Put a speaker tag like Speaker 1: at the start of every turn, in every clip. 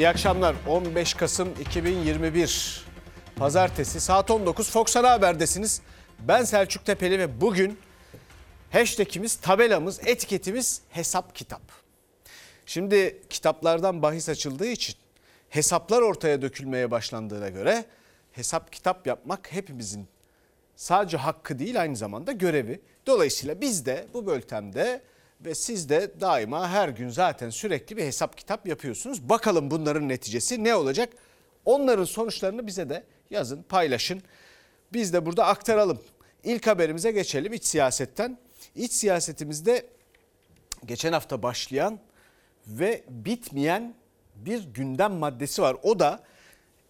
Speaker 1: İyi akşamlar. 15 Kasım 2021 Pazartesi saat 19 Fox Ana Haber'desiniz. Ben Selçuk Tepeli ve bugün hashtagimiz, tabelamız, etiketimiz hesap kitap. Şimdi kitaplardan bahis açıldığı için hesaplar ortaya dökülmeye başlandığına göre hesap kitap yapmak hepimizin sadece hakkı değil aynı zamanda görevi. Dolayısıyla biz de bu böltemde ve siz de daima her gün zaten sürekli bir hesap kitap yapıyorsunuz. Bakalım bunların neticesi ne olacak? Onların sonuçlarını bize de yazın, paylaşın. Biz de burada aktaralım. İlk haberimize geçelim iç siyasetten. İç siyasetimizde geçen hafta başlayan ve bitmeyen bir gündem maddesi var. O da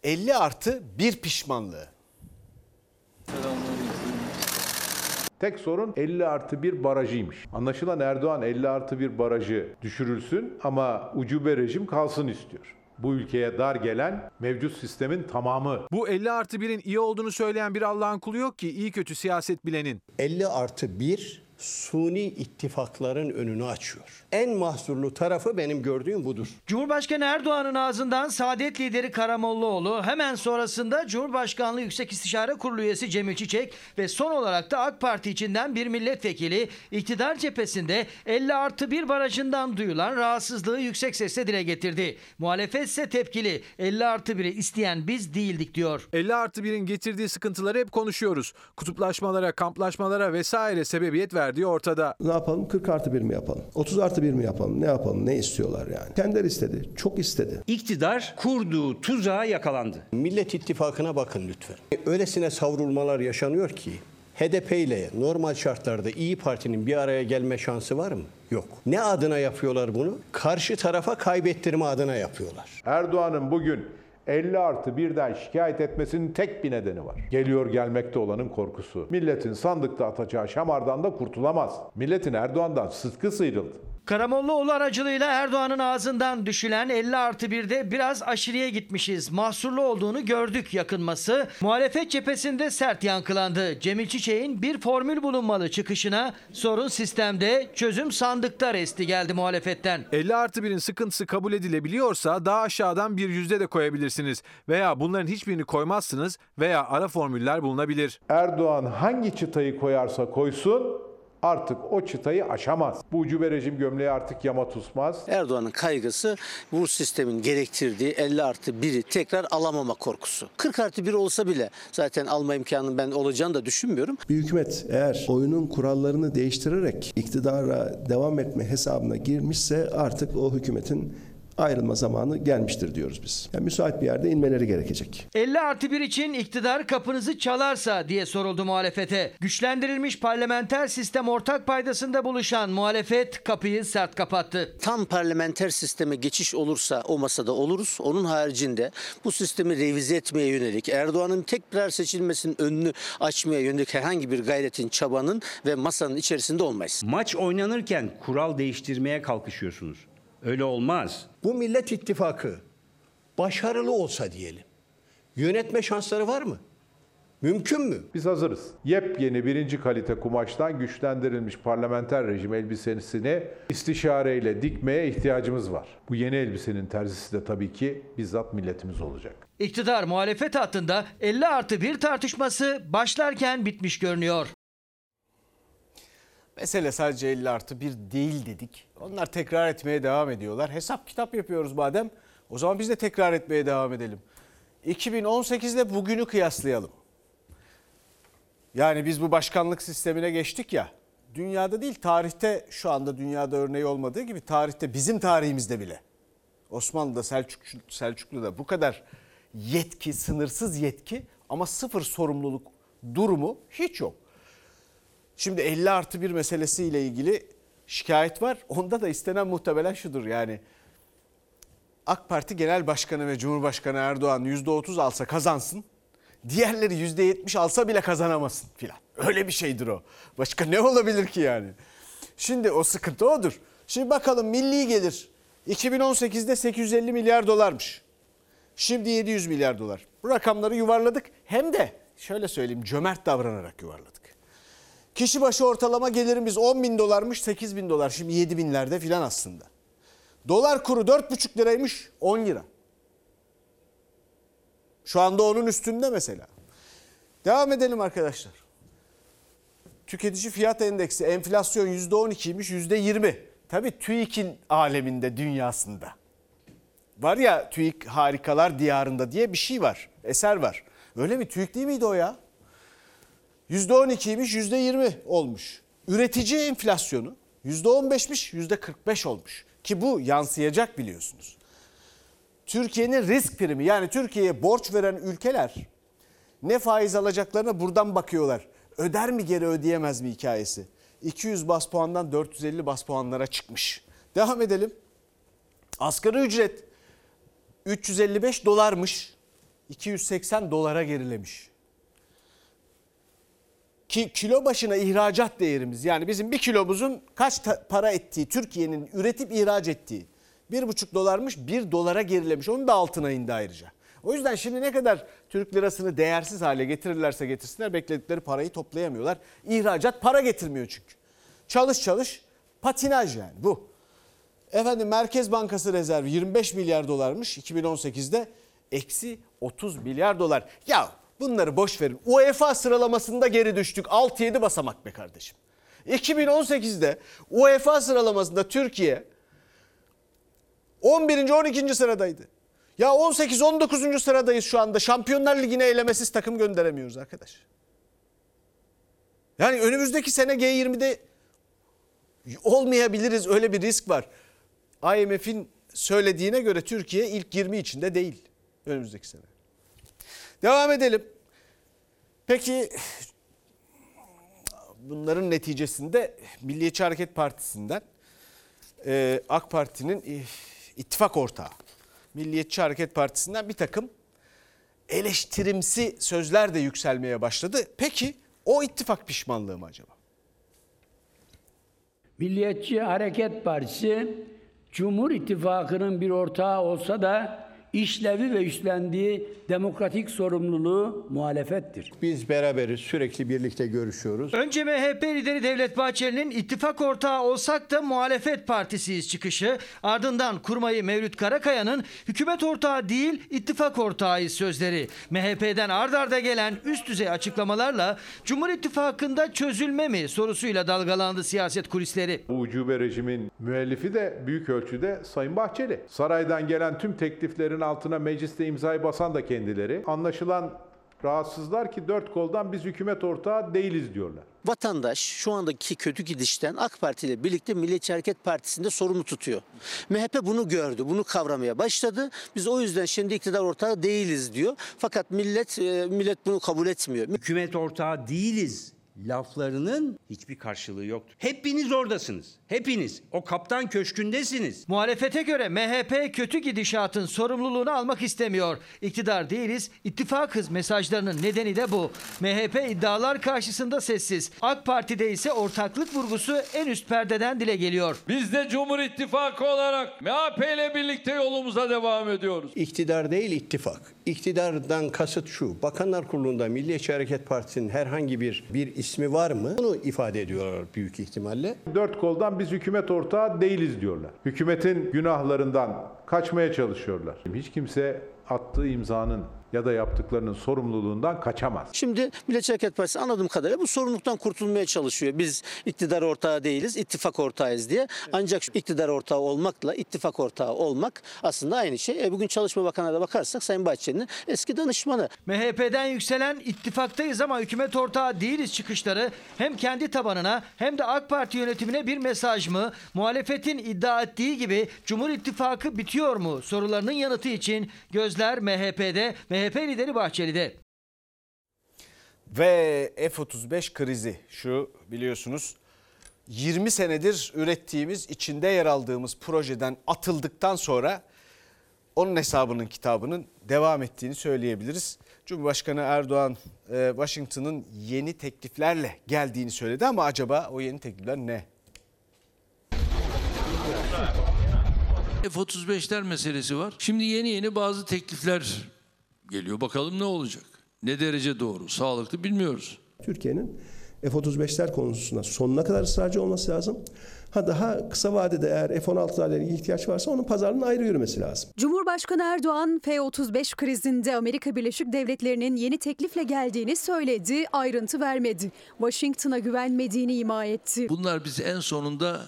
Speaker 1: 50 artı bir pişmanlığı.
Speaker 2: Tek sorun 50 artı 1 barajıymış. Anlaşılan Erdoğan 50 artı 1 barajı düşürülsün ama ucube rejim kalsın istiyor. Bu ülkeye dar gelen mevcut sistemin tamamı.
Speaker 3: Bu 50 artı 1'in iyi olduğunu söyleyen bir Allah'ın kulu yok ki iyi kötü siyaset bilenin.
Speaker 4: 50 artı 1 suni ittifakların önünü açıyor. En mahzurlu tarafı benim gördüğüm budur.
Speaker 5: Cumhurbaşkanı Erdoğan'ın ağzından Saadet lideri Karamollaoğlu, hemen sonrasında Cumhurbaşkanlığı Yüksek İstişare Kurulu üyesi Cemil Çiçek ve son olarak da AK Parti içinden bir milletvekili iktidar cephesinde 50 artı 1 barajından duyulan rahatsızlığı yüksek sesle dile getirdi. Muhalefet ise tepkili 50 artı 1'i isteyen biz değildik diyor.
Speaker 3: 50 artı 1'in getirdiği sıkıntıları hep konuşuyoruz. Kutuplaşmalara, kamplaşmalara vesaire sebebiyet verdiği ortada.
Speaker 6: Ne yapalım? 40 artı 1 mi yapalım? 30 artı 1 mi yapalım? Ne yapalım? Ne istiyorlar yani? Kendileri istedi. Çok istedi.
Speaker 7: İktidar kurduğu tuzağa yakalandı.
Speaker 4: Millet İttifakı'na bakın lütfen. Öylesine savrulmalar yaşanıyor ki HDP ile normal şartlarda İyi Parti'nin bir araya gelme şansı var mı? Yok. Ne adına yapıyorlar bunu? Karşı tarafa kaybettirme adına yapıyorlar.
Speaker 2: Erdoğan'ın bugün 50 artı 1'den şikayet etmesinin tek bir nedeni var. Geliyor gelmekte olanın korkusu. Milletin sandıkta atacağı şamardan da kurtulamaz. Milletin Erdoğan'dan sıtkı sıyrıldı.
Speaker 5: Karamollaoğlu aracılığıyla Erdoğan'ın ağzından düşülen 50 artı 1'de biraz aşırıya gitmişiz. Mahsurlu olduğunu gördük yakınması. Muhalefet cephesinde sert yankılandı. Cemil Çiçek'in bir formül bulunmalı çıkışına sorun sistemde çözüm sandıkta resti geldi muhalefetten.
Speaker 3: 50 artı 1'in sıkıntısı kabul edilebiliyorsa daha aşağıdan bir yüzde de koyabilirsiniz. Veya bunların hiçbirini koymazsınız veya ara formüller bulunabilir.
Speaker 2: Erdoğan hangi çıtayı koyarsa koysun artık o çıtayı aşamaz. Bu ucube rejim gömleği artık yama tutmaz.
Speaker 8: Erdoğan'ın kaygısı bu sistemin gerektirdiği 50 artı 1'i tekrar alamama korkusu. 40 artı 1 olsa bile zaten alma imkanının ben olacağını da düşünmüyorum.
Speaker 6: Bir hükümet eğer oyunun kurallarını değiştirerek iktidara devam etme hesabına girmişse artık o hükümetin ayrılma zamanı gelmiştir diyoruz biz. Yani müsait bir yerde inmeleri gerekecek.
Speaker 5: 50 artı 1 için iktidar kapınızı çalarsa diye soruldu muhalefete. Güçlendirilmiş parlamenter sistem ortak paydasında buluşan muhalefet kapıyı sert kapattı.
Speaker 8: Tam parlamenter sisteme geçiş olursa o masada oluruz. Onun haricinde bu sistemi revize etmeye yönelik Erdoğan'ın tekrar seçilmesinin önünü açmaya yönelik herhangi bir gayretin, çabanın ve masanın içerisinde olmayız.
Speaker 7: Maç oynanırken kural değiştirmeye kalkışıyorsunuz. Öyle olmaz.
Speaker 4: Bu Millet İttifakı başarılı olsa diyelim. Yönetme şansları var mı? Mümkün mü?
Speaker 2: Biz hazırız. Yepyeni birinci kalite kumaştan güçlendirilmiş parlamenter rejim elbisesini istişareyle dikmeye ihtiyacımız var. Bu yeni elbisenin terzisi de tabii ki bizzat milletimiz olacak.
Speaker 5: İktidar muhalefet hattında 50 artı 1 tartışması başlarken bitmiş görünüyor.
Speaker 1: Mesele sadece 50 artı 1 değil dedik. Onlar tekrar etmeye devam ediyorlar. Hesap kitap yapıyoruz madem. O zaman biz de tekrar etmeye devam edelim. 2018 ile bugünü kıyaslayalım. Yani biz bu başkanlık sistemine geçtik ya. Dünyada değil tarihte şu anda dünyada örneği olmadığı gibi tarihte bizim tarihimizde bile. Osmanlı'da Selçuk, Selçuklu'da bu kadar yetki, sınırsız yetki ama sıfır sorumluluk durumu hiç yok. Şimdi 50 artı 1 meselesiyle ilgili şikayet var. Onda da istenen muhtemelen şudur yani. AK Parti Genel Başkanı ve Cumhurbaşkanı Erdoğan %30 alsa kazansın. Diğerleri %70 alsa bile kazanamasın filan. Öyle bir şeydir o. Başka ne olabilir ki yani? Şimdi o sıkıntı odur. Şimdi bakalım milli gelir 2018'de 850 milyar dolarmış. Şimdi 700 milyar dolar. Bu rakamları yuvarladık. Hem de şöyle söyleyeyim cömert davranarak yuvarladık. Kişi başı ortalama gelirimiz 10 bin dolarmış 8 bin dolar. Şimdi 7 binlerde filan aslında. Dolar kuru 4,5 liraymış 10 lira. Şu anda onun üstünde mesela. Devam edelim arkadaşlar. Tüketici fiyat endeksi enflasyon %12'ymiş %20. Tabii TÜİK'in aleminde dünyasında. Var ya TÜİK harikalar diyarında diye bir şey var. Eser var. Öyle mi? TÜİK değil miydi o ya? %12'ymiş %20 olmuş. Üretici enflasyonu %15'miş %45 olmuş. Ki bu yansıyacak biliyorsunuz. Türkiye'nin risk primi yani Türkiye'ye borç veren ülkeler ne faiz alacaklarına buradan bakıyorlar. Öder mi geri ödeyemez mi hikayesi. 200 bas puandan 450 bas puanlara çıkmış. Devam edelim. Asgari ücret 355 dolarmış. 280 dolara gerilemiş. Ki kilo başına ihracat değerimiz yani bizim bir kilomuzun kaç para ettiği Türkiye'nin üretip ihraç ettiği bir buçuk dolarmış bir dolara gerilemiş. Onun da altına indi ayrıca. O yüzden şimdi ne kadar Türk lirasını değersiz hale getirirlerse getirsinler bekledikleri parayı toplayamıyorlar. İhracat para getirmiyor çünkü. Çalış çalış patinaj yani bu. Efendim Merkez Bankası rezervi 25 milyar dolarmış 2018'de eksi 30 milyar dolar. Ya bunları boş verin. UEFA sıralamasında geri düştük 6-7 basamak be kardeşim. 2018'de UEFA sıralamasında Türkiye 11. 12. sıradaydı. Ya 18-19. sıradayız şu anda. Şampiyonlar Ligi'ne elemesiz takım gönderemiyoruz arkadaş. Yani önümüzdeki sene G20'de olmayabiliriz öyle bir risk var. IMF'in söylediğine göre Türkiye ilk 20 içinde değil önümüzdeki sene. Devam edelim. Peki bunların neticesinde Milliyetçi Hareket Partisi'nden e, AK Parti'nin ittifak ortağı Milliyetçi Hareket Partisi'nden bir takım eleştirimsi sözler de yükselmeye başladı. Peki o ittifak pişmanlığı mı acaba?
Speaker 9: Milliyetçi Hareket Partisi Cumhur İttifakı'nın bir ortağı olsa da işlevi ve üstlendiği demokratik sorumluluğu muhalefettir.
Speaker 4: Biz beraberiz, sürekli birlikte görüşüyoruz.
Speaker 5: Önce MHP lideri Devlet Bahçeli'nin ittifak ortağı olsak da muhalefet partisiyiz çıkışı. Ardından kurmayı Mevlüt Karakaya'nın hükümet ortağı değil ittifak ortağıyız sözleri. MHP'den ard arda gelen üst düzey açıklamalarla Cumhur İttifakı'nda çözülme mi sorusuyla dalgalandı siyaset kulisleri.
Speaker 2: Bu ucube rejimin müellifi de büyük ölçüde Sayın Bahçeli. Saraydan gelen tüm tekliflerin altına mecliste imzayı basan da kendileri. Anlaşılan rahatsızlar ki dört koldan biz hükümet ortağı değiliz diyorlar.
Speaker 8: Vatandaş şu andaki kötü gidişten AK Parti ile birlikte Milliyetçi Hareket Partisi'nde sorumlu tutuyor. MHP bunu gördü, bunu kavramaya başladı. Biz o yüzden şimdi iktidar ortağı değiliz diyor. Fakat millet e, millet bunu kabul etmiyor.
Speaker 7: Hükümet ortağı değiliz laflarının hiçbir karşılığı yoktur. Hepiniz oradasınız. Hepiniz. O kaptan köşkündesiniz.
Speaker 5: Muhalefete göre MHP kötü gidişatın sorumluluğunu almak istemiyor. İktidar değiliz, ittifakız mesajlarının nedeni de bu. MHP iddialar karşısında sessiz. AK Parti'de ise ortaklık vurgusu en üst perdeden dile geliyor.
Speaker 10: Biz de Cumhur İttifakı olarak MHP ile birlikte yolumuza devam ediyoruz.
Speaker 4: İktidar değil ittifak. İktidardan kasıt şu. Bakanlar Kurulu'nda Milliyetçi Hareket Partisi'nin herhangi bir bir ismi var mı? Bunu ifade ediyorlar büyük ihtimalle.
Speaker 2: Dört koldan biz hükümet ortağı değiliz diyorlar. Hükümetin günahlarından kaçmaya çalışıyorlar. Hiç kimse attığı imzanın ya da yaptıklarının sorumluluğundan kaçamaz.
Speaker 8: Şimdi Milliyetçi Hareket Partisi anladığım kadarıyla bu sorumluluktan kurtulmaya çalışıyor. Biz iktidar ortağı değiliz, ittifak ortağıyız diye. Ancak şu iktidar ortağı olmakla ittifak ortağı olmak aslında aynı şey. E, bugün Çalışma Bakanı'na da bakarsak Sayın Bahçeli'nin eski danışmanı.
Speaker 5: MHP'den yükselen ittifaktayız ama hükümet ortağı değiliz çıkışları hem kendi tabanına hem de AK Parti yönetimine bir mesaj mı? Muhalefetin iddia ettiği gibi Cumhur İttifakı bitiyor mu? Sorularının yanıtı için gözler MHP'de, MHP lideri Bahçeli'de.
Speaker 1: Ve F-35 krizi şu biliyorsunuz 20 senedir ürettiğimiz içinde yer aldığımız projeden atıldıktan sonra onun hesabının kitabının devam ettiğini söyleyebiliriz. Cumhurbaşkanı Erdoğan e, Washington'ın yeni tekliflerle geldiğini söyledi ama acaba o yeni teklifler ne?
Speaker 10: F-35'ler meselesi var. Şimdi yeni yeni bazı teklifler geliyor. Bakalım ne olacak? Ne derece doğru, sağlıklı bilmiyoruz.
Speaker 6: Türkiye'nin F-35'ler konusunda sonuna kadar ısrarcı olması lazım. Ha daha kısa vadede eğer F-16'lara ihtiyaç varsa onun pazarlığının ayrı yürümesi lazım.
Speaker 11: Cumhurbaşkanı Erdoğan F-35 krizinde Amerika Birleşik Devletleri'nin yeni teklifle geldiğini söyledi, ayrıntı vermedi. Washington'a güvenmediğini ima etti.
Speaker 10: Bunlar bizi en sonunda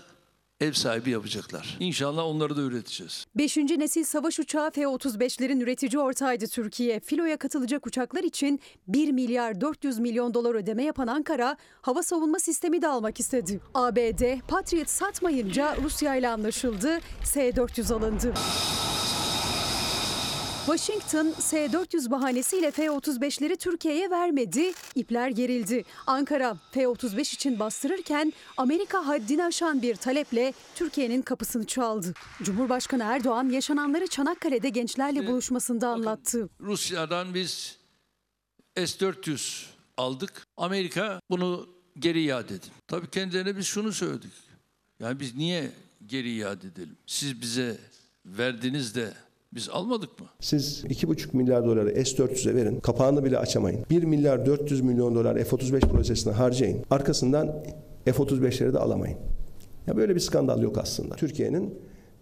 Speaker 10: ev sahibi yapacaklar. İnşallah onları da üreteceğiz.
Speaker 11: Beşinci nesil savaş uçağı F-35'lerin üretici ortağıydı Türkiye. Filoya katılacak uçaklar için 1 milyar 400 milyon dolar ödeme yapan Ankara, hava savunma sistemi de almak istedi. ABD, Patriot satmayınca Rusya ile anlaşıldı, S-400 alındı. Washington S-400 bahanesiyle F-35'leri Türkiye'ye vermedi, ipler gerildi. Ankara F-35 için bastırırken Amerika haddini aşan bir taleple Türkiye'nin kapısını çaldı. Cumhurbaşkanı Erdoğan yaşananları Çanakkale'de gençlerle buluşmasında anlattı.
Speaker 10: Rusya'dan biz S-400 aldık. Amerika bunu geri iade edin. Tabii kendilerine biz şunu söyledik. Yani biz niye geri iade edelim? Siz bize verdiniz de biz almadık mı?
Speaker 6: Siz 2,5 milyar doları S-400'e verin. Kapağını bile açamayın. 1 milyar 400 milyon dolar F-35 projesine harcayın. Arkasından F-35'leri de alamayın. Ya böyle bir skandal yok aslında. Türkiye'nin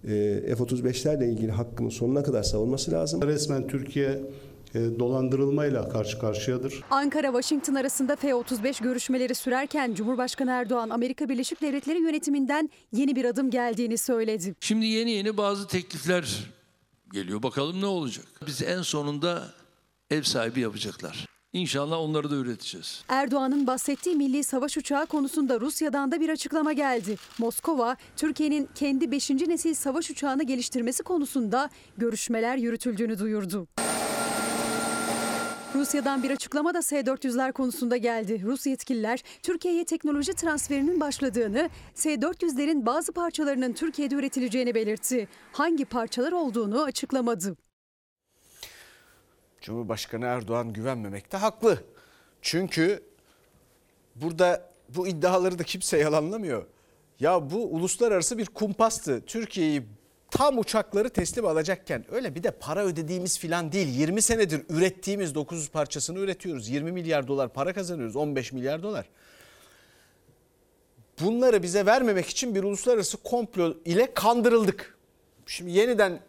Speaker 6: e, F-35'lerle ilgili hakkını sonuna kadar savunması lazım.
Speaker 12: Resmen Türkiye e, dolandırılmayla karşı karşıyadır.
Speaker 11: Ankara-Washington arasında F-35 görüşmeleri sürerken Cumhurbaşkanı Erdoğan Amerika Birleşik Devletleri yönetiminden yeni bir adım geldiğini söyledi.
Speaker 10: Şimdi yeni yeni bazı teklifler geliyor. Bakalım ne olacak? Bizi en sonunda ev sahibi yapacaklar. İnşallah onları da üreteceğiz.
Speaker 11: Erdoğan'ın bahsettiği milli savaş uçağı konusunda Rusya'dan da bir açıklama geldi. Moskova, Türkiye'nin kendi 5. nesil savaş uçağını geliştirmesi konusunda görüşmeler yürütüldüğünü duyurdu. Rusya'dan bir açıklama da S-400'ler konusunda geldi. Rus yetkililer Türkiye'ye teknoloji transferinin başladığını, S-400'lerin bazı parçalarının Türkiye'de üretileceğini belirtti. Hangi parçalar olduğunu açıklamadı.
Speaker 1: Cumhurbaşkanı Erdoğan güvenmemekte haklı. Çünkü burada bu iddiaları da kimse yalanlamıyor. Ya bu uluslararası bir kumpastı. Türkiye'yi tam uçakları teslim alacakken öyle bir de para ödediğimiz filan değil. 20 senedir ürettiğimiz 900 parçasını üretiyoruz. 20 milyar dolar para kazanıyoruz. 15 milyar dolar. Bunları bize vermemek için bir uluslararası komplo ile kandırıldık. Şimdi yeniden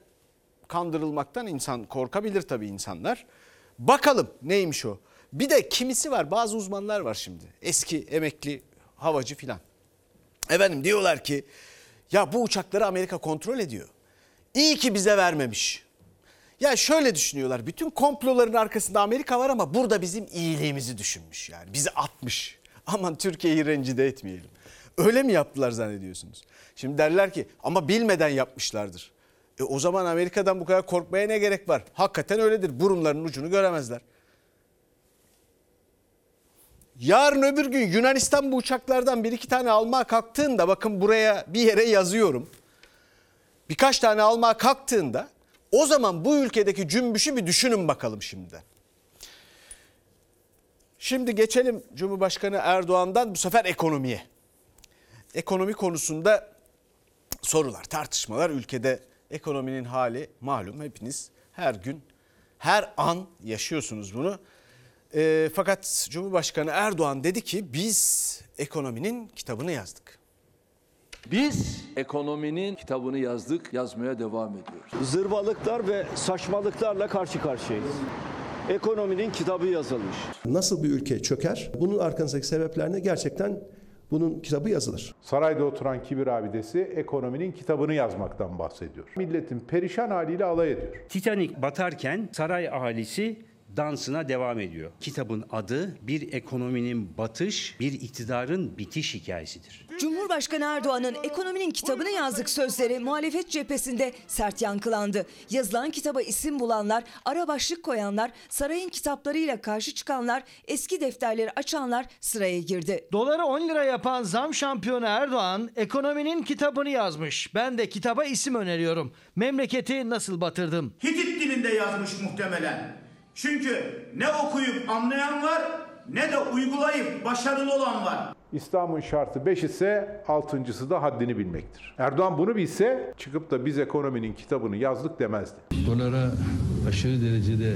Speaker 1: kandırılmaktan insan korkabilir tabii insanlar. Bakalım neymiş o. Bir de kimisi var bazı uzmanlar var şimdi. Eski emekli havacı filan. Efendim diyorlar ki ya bu uçakları Amerika kontrol ediyor. İyi ki bize vermemiş. Ya şöyle düşünüyorlar. Bütün komploların arkasında Amerika var ama burada bizim iyiliğimizi düşünmüş yani. Bizi atmış. Aman Türkiye'yi rencide etmeyelim. Öyle mi yaptılar zannediyorsunuz? Şimdi derler ki ama bilmeden yapmışlardır. E o zaman Amerika'dan bu kadar korkmaya ne gerek var? Hakikaten öyledir. Burunlarının ucunu göremezler. Yarın öbür gün Yunanistan bu uçaklardan bir iki tane almaya kalktığında bakın buraya bir yere yazıyorum. Birkaç tane almaya kalktığında o zaman bu ülkedeki cümbüşü bir düşünün bakalım şimdiden. Şimdi geçelim Cumhurbaşkanı Erdoğan'dan bu sefer ekonomiye. Ekonomi konusunda sorular, tartışmalar ülkede ekonominin hali malum hepiniz her gün, her an yaşıyorsunuz bunu. E, fakat Cumhurbaşkanı Erdoğan dedi ki biz ekonominin kitabını yazdık.
Speaker 10: Biz ekonominin kitabını yazdık, yazmaya devam ediyoruz.
Speaker 13: Zırvalıklar ve saçmalıklarla karşı karşıyayız. Ekonominin kitabı yazılmış.
Speaker 6: Nasıl bir ülke çöker? Bunun arkasındaki sebepler ne? Gerçekten bunun kitabı yazılır.
Speaker 2: Sarayda oturan kibir abidesi ekonominin kitabını yazmaktan bahsediyor. Milletin perişan haliyle alay ediyor.
Speaker 7: Titanic batarken saray ahalisi dansına devam ediyor. Kitabın adı bir ekonominin batış, bir iktidarın bitiş hikayesidir.
Speaker 14: Cumhurbaşkanı Erdoğan'ın ekonominin kitabını yazdık sözleri muhalefet cephesinde sert yankılandı. Yazılan kitaba isim bulanlar, ara başlık koyanlar, sarayın kitaplarıyla karşı çıkanlar, eski defterleri açanlar sıraya girdi.
Speaker 5: Doları 10 lira yapan zam şampiyonu Erdoğan ekonominin kitabını yazmış. Ben de kitaba isim öneriyorum. Memleketi nasıl batırdım?
Speaker 15: Hitit dilinde yazmış muhtemelen. Çünkü ne okuyup anlayan var ne de uygulayıp başarılı olan var.
Speaker 2: İslam'ın şartı 5 ise altıncısı da haddini bilmektir. Erdoğan bunu bilse çıkıp da biz ekonominin kitabını yazdık demezdi.
Speaker 10: Dolara aşırı derecede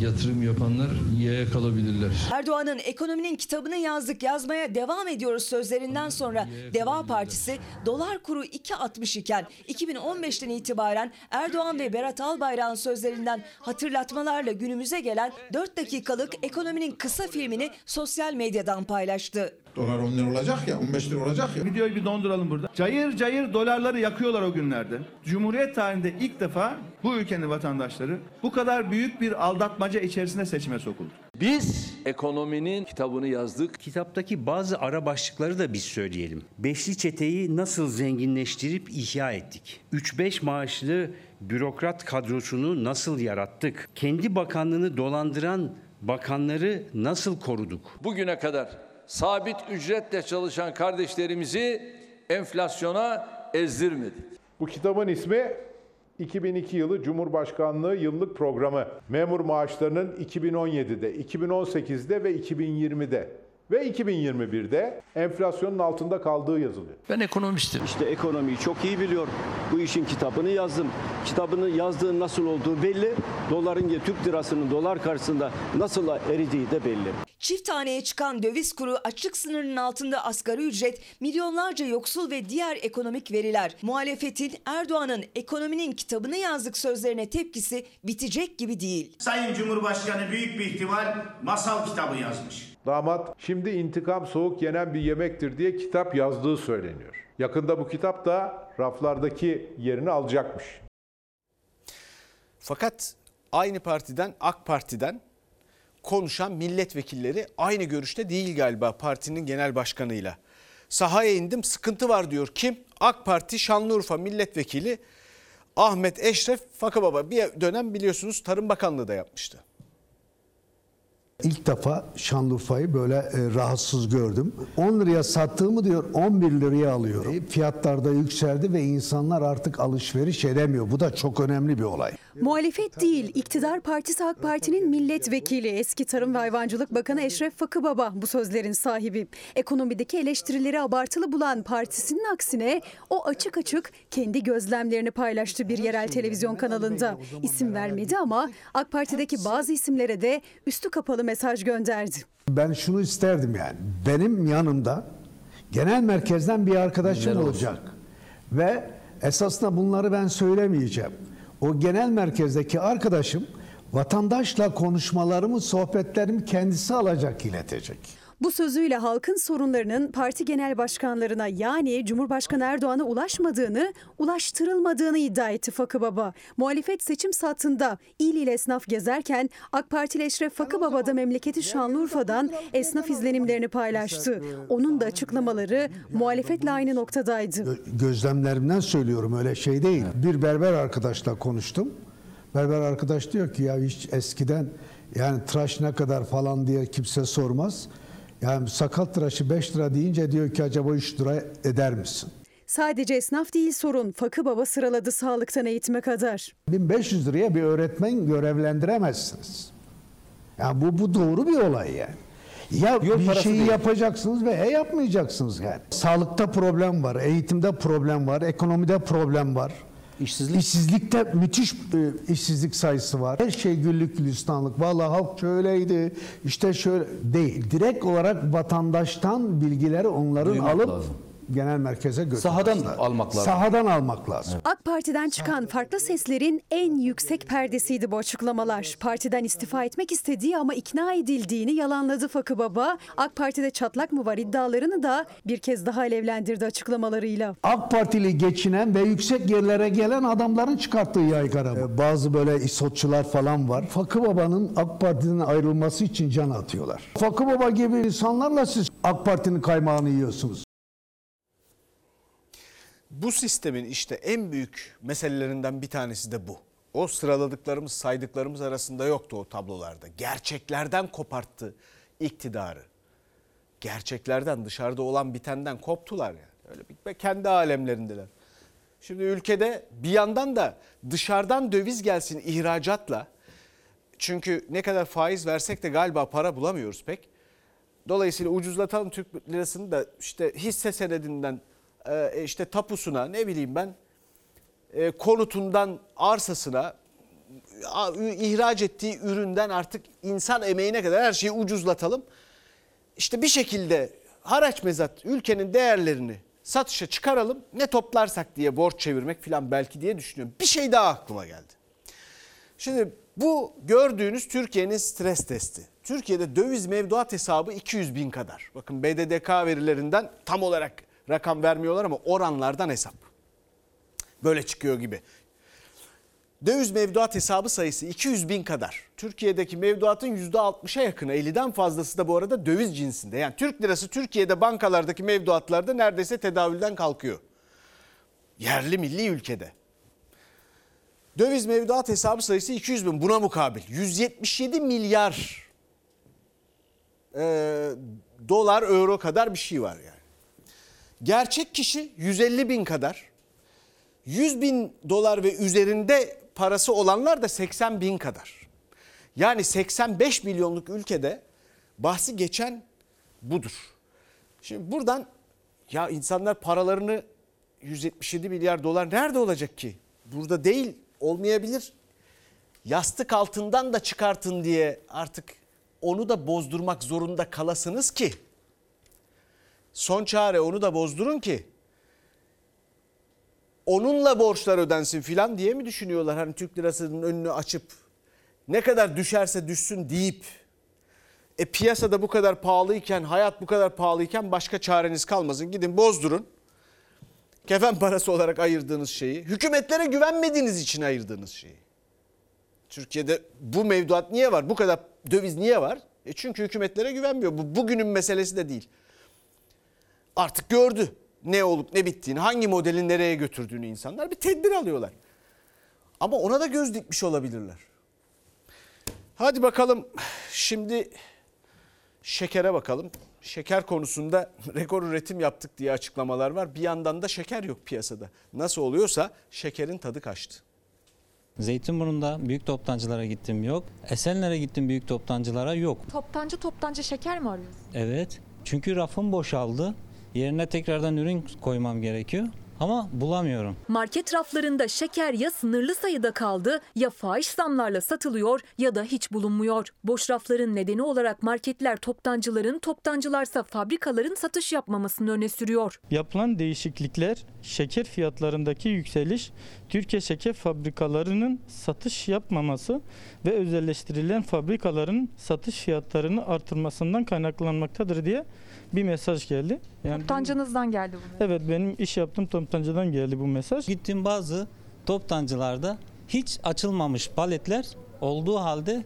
Speaker 10: yatırım yapanlar yaya kalabilirler.
Speaker 14: Erdoğan'ın ekonominin kitabını yazdık yazmaya devam ediyoruz sözlerinden sonra Deva Partisi dolar kuru 2.60 iken 2015'ten itibaren Erdoğan ve Berat Albayrak'ın sözlerinden hatırlatmalarla günümüze gelen 4 dakikalık ekonominin kısa filmini sosyal medyadan paylaştı.
Speaker 16: Dolar 10 lira olacak ya 15 lira olacak ya.
Speaker 17: Videoyu bir donduralım burada. Cayır cayır dolarları yakıyorlar o günlerde. Cumhuriyet tarihinde ilk defa bu ülkenin vatandaşları bu kadar büyük bir aldatmaca içerisinde seçime sokuldu.
Speaker 7: Biz ekonominin kitabını yazdık. Kitaptaki bazı ara başlıkları da biz söyleyelim. Beşli çeteyi nasıl zenginleştirip ihya ettik? 3-5 maaşlı bürokrat kadrosunu nasıl yarattık? Kendi bakanlığını dolandıran bakanları nasıl koruduk?
Speaker 10: Bugüne kadar sabit ücretle çalışan kardeşlerimizi enflasyona ezdirmedik.
Speaker 2: Bu kitabın ismi 2002 yılı Cumhurbaşkanlığı yıllık programı. Memur maaşlarının 2017'de, 2018'de ve 2020'de ve 2021'de enflasyonun altında kaldığı yazılıyor.
Speaker 10: Ben ekonomistim.
Speaker 13: İşte ekonomiyi çok iyi biliyor. Bu işin kitabını yazdım. Kitabını yazdığın nasıl olduğu belli. Doların Türk lirasının dolar karşısında nasıl eridiği de belli.
Speaker 14: Çift taneye çıkan döviz kuru, açlık sınırının altında asgari ücret, milyonlarca yoksul ve diğer ekonomik veriler. Muhalefetin Erdoğan'ın ekonominin kitabını yazdık sözlerine tepkisi bitecek gibi değil.
Speaker 15: Sayın Cumhurbaşkanı büyük bir ihtimal masal kitabı yazmış.
Speaker 2: Damat şimdi intikam soğuk yenen bir yemektir diye kitap yazdığı söyleniyor. Yakında bu kitap da raflardaki yerini alacakmış.
Speaker 1: Fakat aynı partiden AK Parti'den konuşan milletvekilleri aynı görüşte değil galiba partinin genel başkanıyla. Sahaya indim sıkıntı var diyor. Kim? AK Parti Şanlıurfa milletvekili Ahmet Eşref Fakababa bir dönem biliyorsunuz Tarım Bakanlığı da yapmıştı.
Speaker 18: İlk defa Şanlıurfa'yı böyle e, rahatsız gördüm. 10 liraya sattığımı diyor 11 liraya alıyorum. E, fiyatlar da yükseldi ve insanlar artık alışveriş edemiyor. Bu da çok önemli bir olay.
Speaker 11: Muhalefet değil, iktidar partisi AK Parti'nin milletvekili eski Tarım ve Hayvancılık Bakanı Eşref Fakıbaba bu sözlerin sahibi. Ekonomideki eleştirileri abartılı bulan partisinin aksine o açık açık kendi gözlemlerini paylaştı bir yerel televizyon kanalında. İsim vermedi ama AK Parti'deki bazı isimlere de üstü kapalı mesaj gönderdi.
Speaker 18: Ben şunu isterdim yani. Benim yanımda genel merkezden bir arkadaşım olacak. Ve esasında bunları ben söylemeyeceğim. O genel merkezdeki arkadaşım vatandaşla konuşmalarımı, sohbetlerimi kendisi alacak, iletecek.
Speaker 11: Bu sözüyle halkın sorunlarının parti genel başkanlarına yani Cumhurbaşkanı Erdoğan'a ulaşmadığını, ulaştırılmadığını iddia etti Fakıbaba. Muhalefet seçim saatinde il il esnaf gezerken AK Partili Eşref Fakıbaba da memleketi Şanlıurfa'dan esnaf izlenimlerini paylaştı. Onun da açıklamaları muhalefetle aynı noktadaydı.
Speaker 18: Gö- Gözlemlerimden söylüyorum öyle şey değil. Bir berber arkadaşla konuştum. Berber arkadaş diyor ki ya hiç eskiden yani tıraş ne kadar falan diye kimse sormaz. Yani sakal tıraşı 5 lira deyince diyor ki acaba 3 lira eder misin?
Speaker 11: Sadece esnaf değil sorun. Fakıbaba sıraladı sağlıktan eğitime kadar.
Speaker 18: 1500 liraya bir öğretmen görevlendiremezsiniz. Yani bu bu doğru bir olay yani. Ya bir
Speaker 2: parası
Speaker 18: şeyi
Speaker 2: değil.
Speaker 18: yapacaksınız veya yapmayacaksınız yani. Sağlıkta problem var, eğitimde problem var, ekonomide problem var. İşsizlik. İşsizlikte müthiş e, işsizlik sayısı var. Her şey güllük gülistanlık. Vallahi halk şöyleydi, işte şöyle değil. Direkt olarak vatandaştan bilgileri onların
Speaker 19: Duymak
Speaker 18: alıp
Speaker 19: lazım.
Speaker 18: Genel merkeze götürmek
Speaker 19: Sahadan
Speaker 18: lazım.
Speaker 19: almak lazım.
Speaker 18: Sahadan almak lazım.
Speaker 11: AK Parti'den çıkan farklı seslerin en yüksek perdesiydi bu açıklamalar. Partiden istifa etmek istediği ama ikna edildiğini yalanladı Fakı Baba. AK Parti'de çatlak mı var iddialarını da bir kez daha alevlendirdi açıklamalarıyla.
Speaker 18: AK Partili geçinen ve yüksek yerlere gelen adamların çıkarttığı yaygara bu. Bazı böyle isotçular falan var. Fakı Baba'nın AK Parti'den ayrılması için can atıyorlar. Fakı Baba gibi insanlarla siz AK Parti'nin kaymağını yiyorsunuz.
Speaker 1: Bu sistemin işte en büyük meselelerinden bir tanesi de bu. O sıraladıklarımız, saydıklarımız arasında yoktu o tablolarda. Gerçeklerden koparttı iktidarı. Gerçeklerden, dışarıda olan bitenden koptular yani. Öyle bir kendi alemlerindeler. Şimdi ülkede bir yandan da dışarıdan döviz gelsin ihracatla. Çünkü ne kadar faiz versek de galiba para bulamıyoruz pek. Dolayısıyla ucuzlatalım Türk lirasını da işte hisse senedinden e, işte tapusuna ne bileyim ben e, konutundan arsasına ihraç ettiği üründen artık insan emeğine kadar her şeyi ucuzlatalım. İşte bir şekilde haraç mezat ülkenin değerlerini satışa çıkaralım ne toplarsak diye borç çevirmek falan belki diye düşünüyorum. Bir şey daha aklıma geldi. Şimdi bu gördüğünüz Türkiye'nin stres testi. Türkiye'de döviz mevduat hesabı 200 bin kadar. Bakın BDDK verilerinden tam olarak rakam vermiyorlar ama oranlardan hesap. Böyle çıkıyor gibi. Döviz mevduat hesabı sayısı 200 bin kadar. Türkiye'deki mevduatın %60'a yakını 50'den fazlası da bu arada döviz cinsinde. Yani Türk lirası Türkiye'de bankalardaki mevduatlarda neredeyse tedavülden kalkıyor. Yerli milli ülkede. Döviz mevduat hesabı sayısı 200 bin buna mukabil 177 milyar e, dolar euro kadar bir şey var yani. Gerçek kişi 150 bin kadar 100 bin dolar ve üzerinde parası olanlar da 80 bin kadar. Yani 85 milyonluk ülkede bahsi geçen budur. Şimdi buradan ya insanlar paralarını 177 milyar dolar nerede olacak ki? Burada değil olmayabilir. Yastık altından da çıkartın diye artık onu da bozdurmak zorunda kalasınız ki. Son çare onu da bozdurun ki onunla borçlar ödensin filan diye mi düşünüyorlar? Hani Türk lirasının önünü açıp ne kadar düşerse düşsün deyip e piyasada bu kadar pahalıyken, hayat bu kadar pahalıyken başka çareniz kalmasın. Gidin bozdurun. Kefen parası olarak ayırdığınız şeyi, hükümetlere güvenmediğiniz için ayırdığınız şeyi. Türkiye'de bu mevduat niye var? Bu kadar döviz niye var? E çünkü hükümetlere güvenmiyor. Bu bugünün meselesi de değil. Artık gördü ne olup ne bittiğini, hangi modelin nereye götürdüğünü insanlar bir tedbir alıyorlar. Ama ona da göz dikmiş olabilirler. Hadi bakalım şimdi şekere bakalım. Şeker konusunda rekor üretim yaptık diye açıklamalar var. Bir yandan da şeker yok piyasada. Nasıl oluyorsa şekerin tadı kaçtı.
Speaker 19: Zeytinburnu'nda büyük toptancılara gittim yok. Esenler'e gittim büyük toptancılara yok.
Speaker 20: Toptancı toptancı şeker mi arıyorsun?
Speaker 19: Evet. Çünkü rafım boşaldı. Yerine tekrardan ürün koymam gerekiyor. Ama bulamıyorum.
Speaker 21: Market raflarında şeker ya sınırlı sayıda kaldı ya fahiş zamlarla satılıyor ya da hiç bulunmuyor. Boş rafların nedeni olarak marketler toptancıların, toptancılarsa fabrikaların satış yapmamasını öne sürüyor.
Speaker 22: Yapılan değişiklikler, şeker fiyatlarındaki yükseliş, Türkiye şeker fabrikalarının satış yapmaması ve özelleştirilen fabrikaların satış fiyatlarını artırmasından kaynaklanmaktadır diye bir mesaj geldi.
Speaker 20: Yani Toptancınızdan geldi bu.
Speaker 22: Evet benim iş yaptığım toptancıdan geldi bu mesaj.
Speaker 19: Gittiğim bazı toptancılarda hiç açılmamış paletler olduğu halde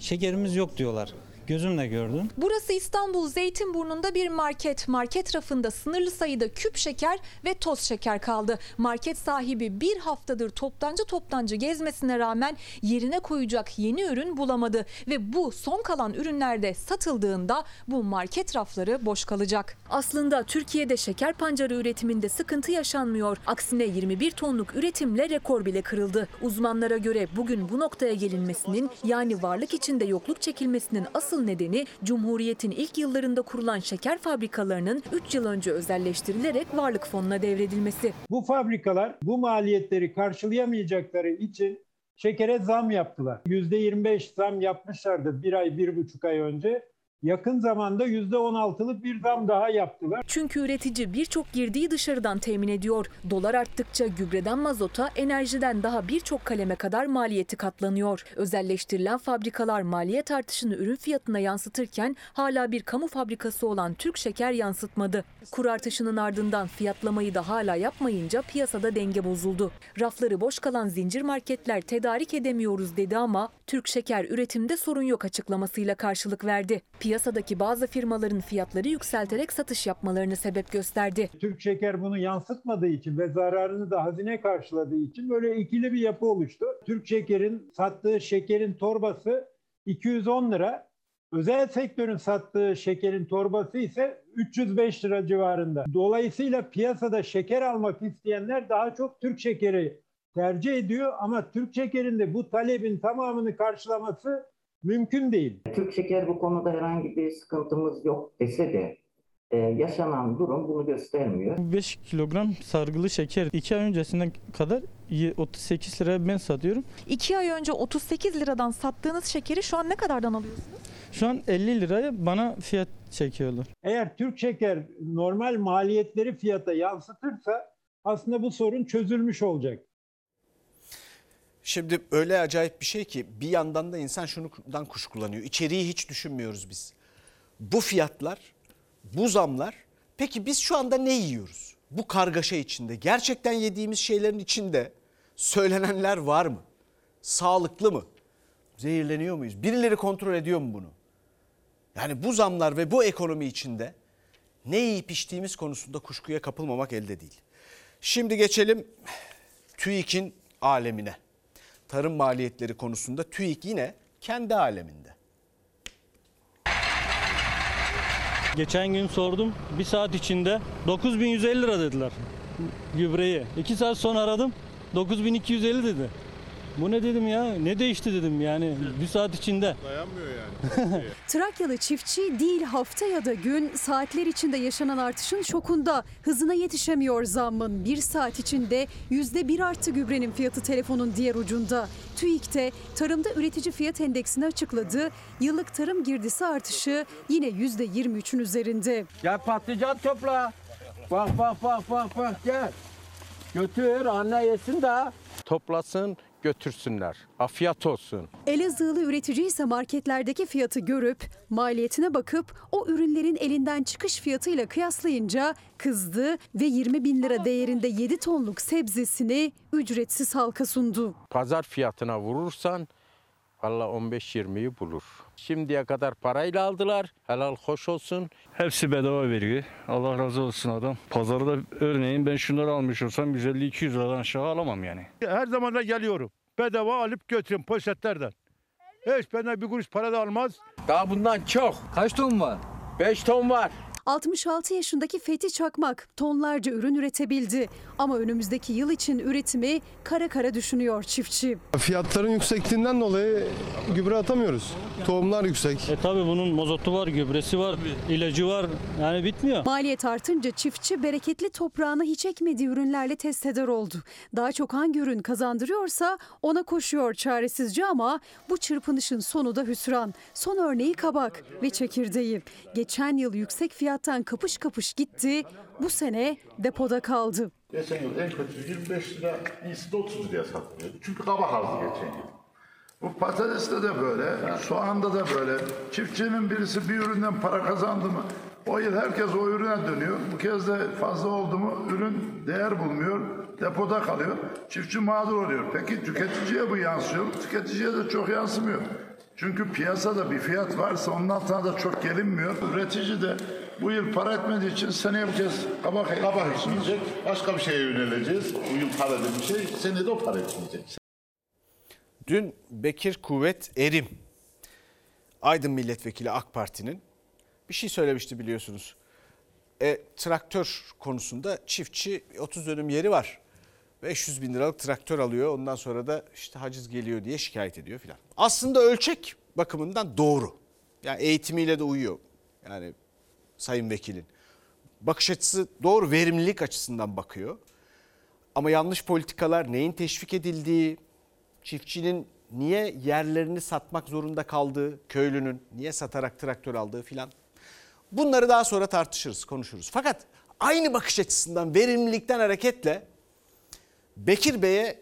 Speaker 19: şekerimiz yok diyorlar. Gözümle gördüm.
Speaker 20: Burası İstanbul Zeytinburnu'nda bir market. Market rafında sınırlı sayıda küp şeker ve toz şeker kaldı. Market sahibi bir haftadır toptancı toptancı gezmesine rağmen yerine koyacak yeni ürün bulamadı. Ve bu son kalan ürünlerde satıldığında bu market rafları boş kalacak.
Speaker 21: Aslında Türkiye'de şeker pancarı üretiminde sıkıntı yaşanmıyor. Aksine 21 tonluk üretimle rekor bile kırıldı. Uzmanlara göre bugün bu noktaya gelinmesinin yani varlık içinde yokluk çekilmesinin asıl asıl nedeni Cumhuriyet'in ilk yıllarında kurulan şeker fabrikalarının 3 yıl önce özelleştirilerek varlık fonuna devredilmesi.
Speaker 23: Bu fabrikalar bu maliyetleri karşılayamayacakları için şekere zam yaptılar. %25 zam yapmışlardı bir ay, bir buçuk ay önce yakın zamanda %16'lık bir zam daha yaptılar.
Speaker 21: Çünkü üretici birçok girdiği dışarıdan temin ediyor. Dolar arttıkça gübreden mazota, enerjiden daha birçok kaleme kadar maliyeti katlanıyor. Özelleştirilen fabrikalar maliyet artışını ürün fiyatına yansıtırken hala bir kamu fabrikası olan Türk Şeker yansıtmadı. Kur artışının ardından fiyatlamayı da hala yapmayınca piyasada denge bozuldu. Rafları boş kalan zincir marketler tedarik edemiyoruz dedi ama Türk Şeker üretimde sorun yok açıklamasıyla karşılık verdi. Piyasadaki bazı firmaların fiyatları yükselterek satış yapmalarını sebep gösterdi.
Speaker 23: Türk Şeker bunu yansıtmadığı için ve zararını da hazine karşıladığı için böyle ikili bir yapı oluştu. Türk Şeker'in sattığı şekerin torbası 210 lira. Özel sektörün sattığı şekerin torbası ise 305 lira civarında. Dolayısıyla piyasada şeker almak isteyenler daha çok Türk şekeri tercih ediyor ama Türk şekerinde bu talebin tamamını karşılaması mümkün değil.
Speaker 15: Türk Şeker bu konuda herhangi bir sıkıntımız yok dese de
Speaker 24: Ee, yaşanan durum bunu göstermiyor.
Speaker 22: 5 kilogram sargılı şeker 2 ay öncesinden kadar y- 38 liraya ben satıyorum.
Speaker 21: 2 ay önce 38 liradan sattığınız şekeri şu an ne kadardan alıyorsunuz?
Speaker 22: Şu an 50 liraya bana fiyat çekiyorlar.
Speaker 23: Eğer Türk şeker normal maliyetleri fiyata yansıtırsa aslında bu sorun çözülmüş olacak.
Speaker 1: Şimdi öyle acayip bir şey ki bir yandan da insan şundan kuşkulanıyor. İçeriği hiç düşünmüyoruz biz. Bu fiyatlar, bu zamlar peki biz şu anda ne yiyoruz? Bu kargaşa içinde gerçekten yediğimiz şeylerin içinde söylenenler var mı? Sağlıklı mı? Zehirleniyor muyuz? Birileri kontrol ediyor mu bunu? Yani bu zamlar ve bu ekonomi içinde ne yiyip içtiğimiz konusunda kuşkuya kapılmamak elde değil. Şimdi geçelim TÜİK'in alemine. Tarım maliyetleri konusunda TÜİK yine kendi aleminde.
Speaker 22: Geçen gün sordum. Bir saat içinde 9150 lira dediler gübreyi. 2 saat sonra aradım. 9250 dedi. Bu ne dedim ya? Ne değişti dedim yani bir saat içinde.
Speaker 2: Dayanmıyor yani.
Speaker 11: Trakyalı çiftçi değil hafta ya da gün saatler içinde yaşanan artışın şokunda. Hızına yetişemiyor zammın. Bir saat içinde yüzde bir arttı gübrenin fiyatı telefonun diğer ucunda. TÜİK'te tarımda üretici fiyat endeksini açıkladı. Yıllık tarım girdisi artışı yine yüzde 23'ün üzerinde.
Speaker 25: Gel patlıcan topla. Bak bak bak bak bak gel. Götür anne yesin de. Toplasın götürsünler. Afiyet olsun.
Speaker 11: Elazığlı üretici ise marketlerdeki fiyatı görüp maliyetine bakıp o ürünlerin elinden çıkış fiyatıyla kıyaslayınca kızdı ve 20 bin lira değerinde 7 tonluk sebzesini ücretsiz halka sundu.
Speaker 25: Pazar fiyatına vurursan valla 15-20'yi bulur. Şimdiye kadar parayla aldılar. Helal hoş olsun.
Speaker 22: Hepsi bedava veriyor. Allah razı olsun adam. Pazarda örneğin ben şunları almış olsam 150-200 liradan aşağı alamam yani.
Speaker 26: Her zaman da geliyorum. Bedava alıp götürün poşetlerden. Hiç benden bir kuruş para da almaz.
Speaker 25: Daha bundan çok. Kaç ton var? 5 ton var.
Speaker 11: 66 yaşındaki Fethi Çakmak tonlarca ürün üretebildi. Ama önümüzdeki yıl için üretimi kara kara düşünüyor çiftçi.
Speaker 27: Fiyatların yüksekliğinden dolayı gübre atamıyoruz. Tohumlar yüksek.
Speaker 22: E tabi bunun mozotu var, gübresi var, ilacı var. Yani bitmiyor.
Speaker 11: Maliyet artınca çiftçi bereketli toprağına hiç ekmediği ürünlerle test eder oldu. Daha çok hangi ürün kazandırıyorsa ona koşuyor çaresizce ama bu çırpınışın sonu da hüsran. Son örneği kabak ve çekirdeği. Geçen yıl yüksek fiyattan kapış kapış gitti. Bu sene depoda kaldı.
Speaker 16: Geçen yıl en kötü 25 lira, iyisi de 30 liraya satılıyordu. Çünkü kabak azdı geçen yıl. Bu patateste de böyle, soğanda da böyle. Çiftçinin birisi bir üründen para kazandı mı, o yıl herkes o ürüne dönüyor. Bu kez de fazla oldu mu ürün değer bulmuyor, depoda kalıyor. Çiftçi mağdur oluyor. Peki tüketiciye bu yansıyor? Tüketiciye de çok yansımıyor. Çünkü piyasada bir fiyat varsa onun altına da çok gelinmiyor. Üretici de bu yıl para etmediği için bu kez kabak, kabak içmeyecek. Başka bir şeye yöneleceğiz. Bu yıl para dediğim şey seneye de o para etmeyecek.
Speaker 1: Dün Bekir Kuvvet Erim, Aydın Milletvekili AK Parti'nin bir şey söylemişti biliyorsunuz. E, traktör konusunda çiftçi 30 dönüm yeri var. 500 bin liralık traktör alıyor ondan sonra da işte haciz geliyor diye şikayet ediyor filan. Aslında ölçek bakımından doğru. Yani eğitimiyle de uyuyor. Yani sayın vekilin. Bakış açısı doğru verimlilik açısından bakıyor. Ama yanlış politikalar neyin teşvik edildiği, çiftçinin niye yerlerini satmak zorunda kaldığı, köylünün niye satarak traktör aldığı filan. Bunları daha sonra tartışırız, konuşuruz. Fakat aynı bakış açısından, verimlilikten hareketle Bekir Bey'e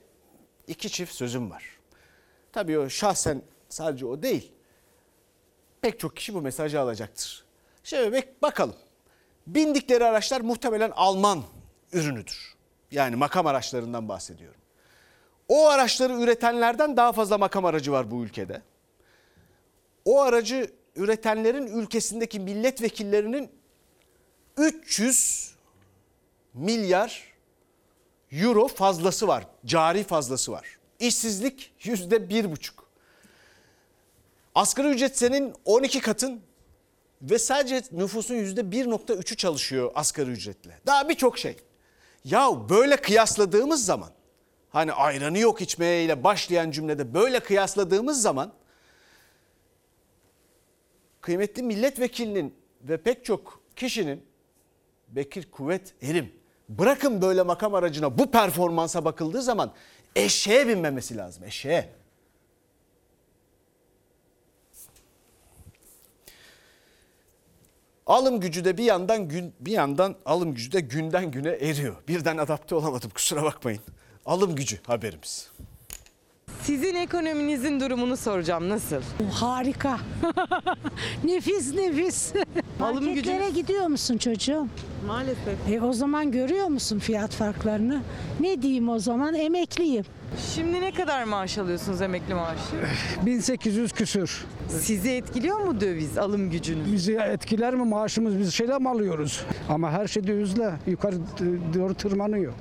Speaker 1: iki çift sözüm var. Tabii o şahsen sadece o değil. Pek çok kişi bu mesajı alacaktır. Şöyle bakalım. Bindikleri araçlar muhtemelen Alman ürünüdür. Yani makam araçlarından bahsediyorum. O araçları üretenlerden daha fazla makam aracı var bu ülkede. O aracı üretenlerin ülkesindeki milletvekillerinin 300 milyar euro fazlası var. Cari fazlası var. İşsizlik yüzde bir buçuk. Asgari ücret senin 12 katın ve sadece nüfusun yüzde 1.3'ü çalışıyor asgari ücretle. Daha birçok şey. Ya böyle kıyasladığımız zaman hani ayranı yok içmeye ile başlayan cümlede böyle kıyasladığımız zaman kıymetli milletvekilinin ve pek çok kişinin Bekir Kuvvet Erim. Bırakın böyle makam aracına bu performansa bakıldığı zaman eşeğe binmemesi lazım eşeğe. Alım gücü de bir yandan gün bir yandan alım gücü de günden güne eriyor. Birden adapte olamadım kusura bakmayın. Alım gücü haberimiz.
Speaker 28: Sizin ekonominizin durumunu soracağım. Nasıl?
Speaker 29: Harika. nefis nefis.
Speaker 28: Alım
Speaker 29: Marketlere
Speaker 28: gücünüz-
Speaker 29: gidiyor musun çocuğum?
Speaker 28: Maalesef.
Speaker 29: E o zaman görüyor musun fiyat farklarını? Ne diyeyim o zaman emekliyim.
Speaker 28: Şimdi ne kadar maaş alıyorsunuz emekli maaşı?
Speaker 30: 1800 küsür.
Speaker 28: Sizi etkiliyor mu döviz alım gücünüz?
Speaker 30: Bizi etkiler mi maaşımız? Biz şeyle mi alıyoruz? Ama her şey dövizle yukarı doğru tırmanıyor.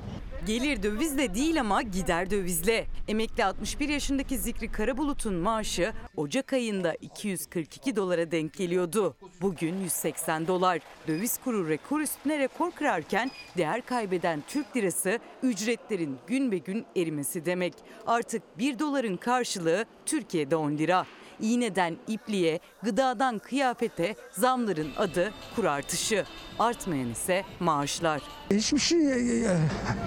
Speaker 31: Gelir dövizle değil ama gider dövizle. Emekli 61 yaşındaki Zikri Karabulut'un maaşı Ocak ayında 242 dolara denk geliyordu. Bugün 180 dolar. Döviz kuru rekor üstüne rekor kırarken değer kaybeden Türk lirası ücretlerin gün be gün erimesi demek. Artık 1 doların karşılığı Türkiye'de 10 lira. İğneden ipliğe, gıdadan kıyafete zamların adı kur artışı. Artmayan ise maaşlar.
Speaker 30: Hiçbir şey e,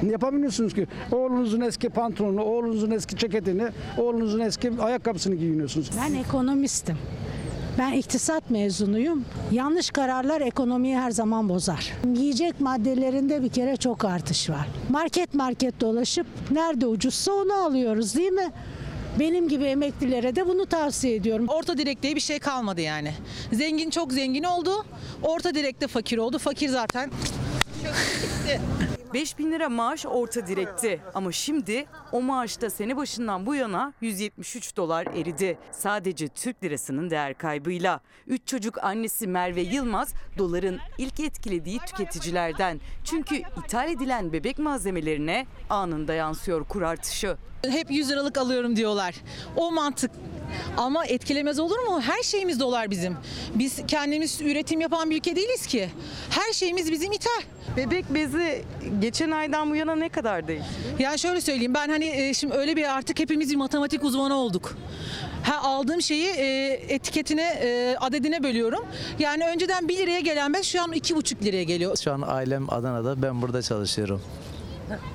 Speaker 30: e, yapamıyorsunuz ki. Oğlunuzun eski pantolonunu, oğlunuzun eski ceketini, oğlunuzun eski ayakkabısını giyiniyorsunuz.
Speaker 29: Ben ekonomistim. Ben iktisat mezunuyum. Yanlış kararlar ekonomiyi her zaman bozar. Yiyecek maddelerinde bir kere çok artış var. Market market dolaşıp nerede ucuzsa onu alıyoruz değil mi? Benim gibi emeklilere de bunu tavsiye ediyorum.
Speaker 32: Orta direk diye bir şey kalmadı yani. Zengin çok zengin oldu. Orta direkte fakir oldu. Fakir zaten
Speaker 31: 5000 lira maaş orta direkti ama şimdi o maaşta sene başından bu yana 173 dolar eridi. Sadece Türk lirasının değer kaybıyla. 3 çocuk annesi Merve Yılmaz doların ilk etkilediği tüketicilerden. Çünkü ithal edilen bebek malzemelerine anında yansıyor kur artışı.
Speaker 32: Hep 100 liralık alıyorum diyorlar. O mantık ama etkilemez olur mu? Her şeyimiz dolar bizim. Biz kendimiz üretim yapan bir ülke değiliz ki. Her şeyimiz bizim ithal.
Speaker 28: Bebek bezi geçen aydan bu yana ne kadar değişti?
Speaker 32: Yani şöyle söyleyeyim ben hani e, şimdi öyle bir artık hepimiz bir matematik uzmanı olduk. Ha, aldığım şeyi e, etiketine, e, adedine bölüyorum. Yani önceden 1 liraya gelen bez şu an 2,5 liraya geliyor.
Speaker 33: Şu an ailem Adana'da, ben burada çalışıyorum.